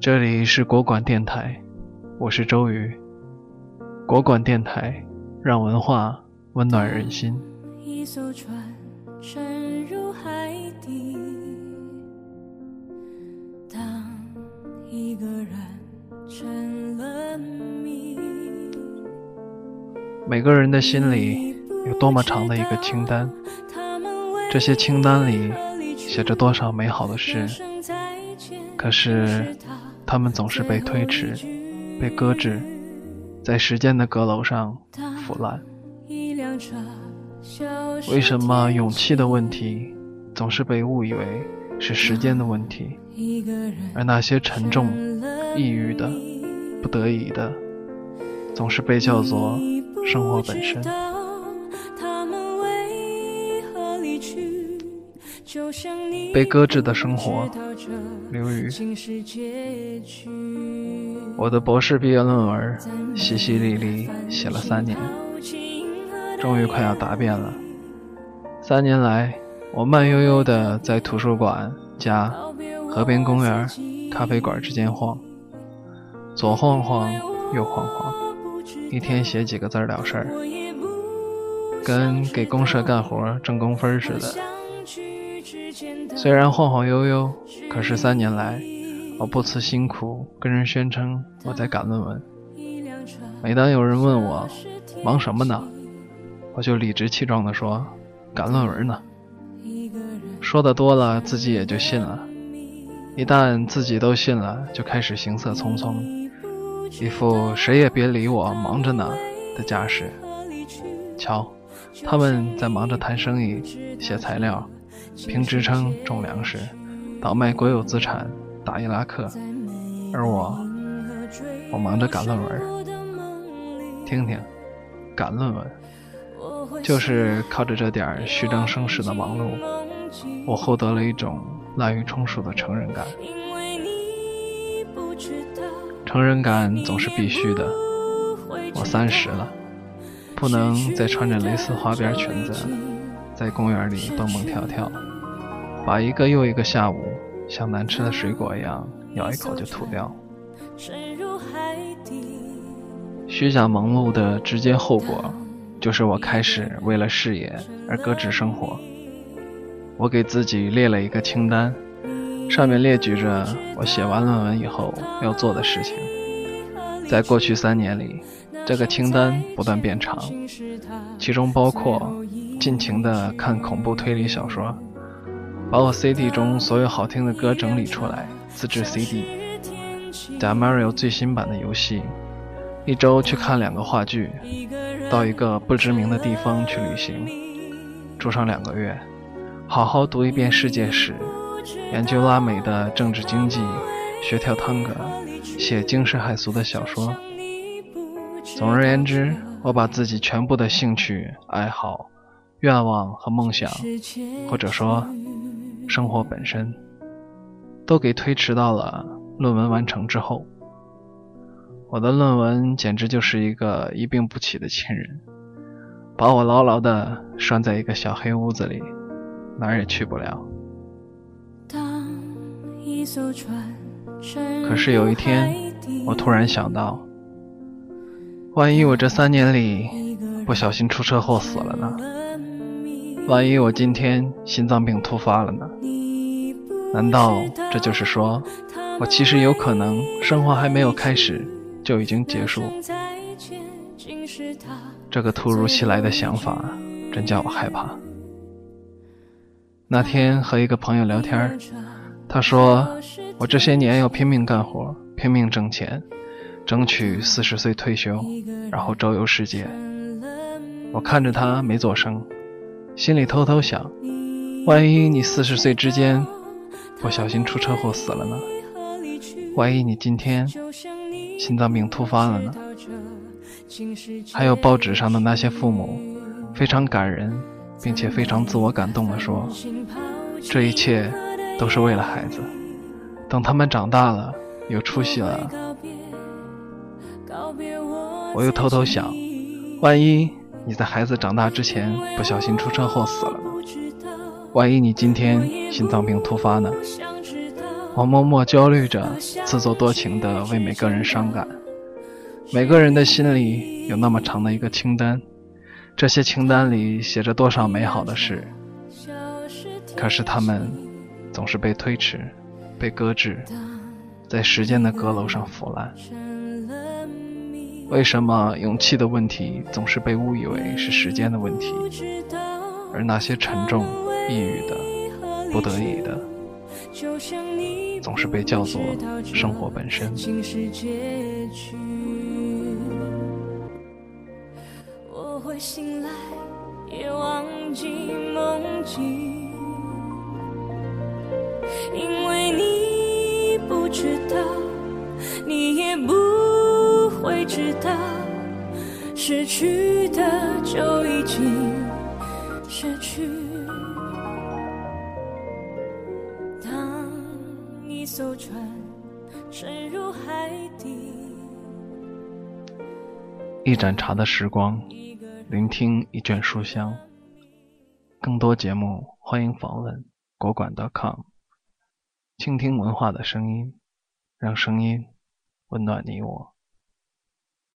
这里是国馆电台，我是周瑜。国馆电台让文化温暖人心。一艘船沉入海底，当一个人成了谜。每个人的心里有多么长的一个清单，这些清单里写着多少美好的事，可是。他们总是被推迟，被搁置，在时间的阁楼上腐烂。为什么勇气的问题总是被误以为是时间的问题，而那些沉重、抑郁的、不得已的，总是被叫做生活本身？被搁置的生活，刘宇。我的博士毕业论文淅淅沥沥写了三年，终于快要答辩了。三年来，我慢悠悠地在图书馆、家、河边公园、咖啡馆之间晃，左晃晃，右晃晃，一天写几个字了事儿，跟给公社干活挣工分似的。虽然晃晃悠悠，可是三年来，我不辞辛苦跟人宣称我在赶论文。每当有人问我忙什么呢，我就理直气壮地说赶论文呢。说的多了，自己也就信了。一旦自己都信了，就开始行色匆匆，一副谁也别理我，忙着呢的架势。瞧，他们在忙着谈生意、写材料。评职称种粮食，倒卖国有资产，打伊拉克，而我，我忙着赶论文。听听，赶论文，就是靠着这点虚张声势的忙碌，我获得了一种滥竽充数的成人感。成人感总是必须的。我三十了，不能再穿着蕾丝花边裙子。在公园里蹦蹦跳跳，把一个又一个下午像难吃的水果一样咬一口就吐掉。深入海底虚假忙碌的直接后果，就是我开始为了事业而搁置生活。我给自己列了一个清单，上面列举着我写完论文以后要做的事情。在过去三年里，这个清单不断变长，其中包括。尽情的看恐怖推理小说，把我 CD 中所有好听的歌整理出来，自制 CD。打 Mario 最新版的游戏，一周去看两个话剧，到一个不知名的地方去旅行，住上两个月，好好读一遍世界史，研究拉美的政治经济，学跳探戈，写惊世骇俗的小说。总而言之，我把自己全部的兴趣爱好。愿望和梦想，或者说生活本身，都给推迟到了论文完成之后。我的论文简直就是一个一病不起的亲人，把我牢牢地拴在一个小黑屋子里，哪儿也去不了。可是有一天，我突然想到，万一我这三年里不小心出车祸死了呢？万一我今天心脏病突发了呢？难道这就是说，我其实有可能生活还没有开始就已经结束？这个突如其来的想法真叫我害怕。那天和一个朋友聊天，他说我这些年要拼命干活，拼命挣钱，争取四十岁退休，然后周游世界。我看着他没做声。心里偷偷想：万一你四十岁之间不小心出车祸死了呢？万一你今天心脏病突发了呢？还有报纸上的那些父母，非常感人，并且非常自我感动地说：“这一切都是为了孩子，等他们长大了，有出息了。”我又偷偷想：万一……你在孩子长大之前不小心出车祸死了呢？万一你今天心脏病突发呢？我默默焦虑着，自作多情的为每个人伤感。每个人的心里有那么长的一个清单，这些清单里写着多少美好的事，可是他们总是被推迟，被搁置，在时间的阁楼上腐烂。为什么勇气的问题总是被误以为是时间的问题，而那些沉重、抑郁的、不得已的，总是被叫做生活本身？我会醒来，也忘记梦境，因为你不知道，知道，失去的就已经失去。当一艘船沉入海底，一盏茶的时光，聆听一卷书香。更多节目，欢迎访问国馆 .com，倾听文化的声音，让声音温暖你我。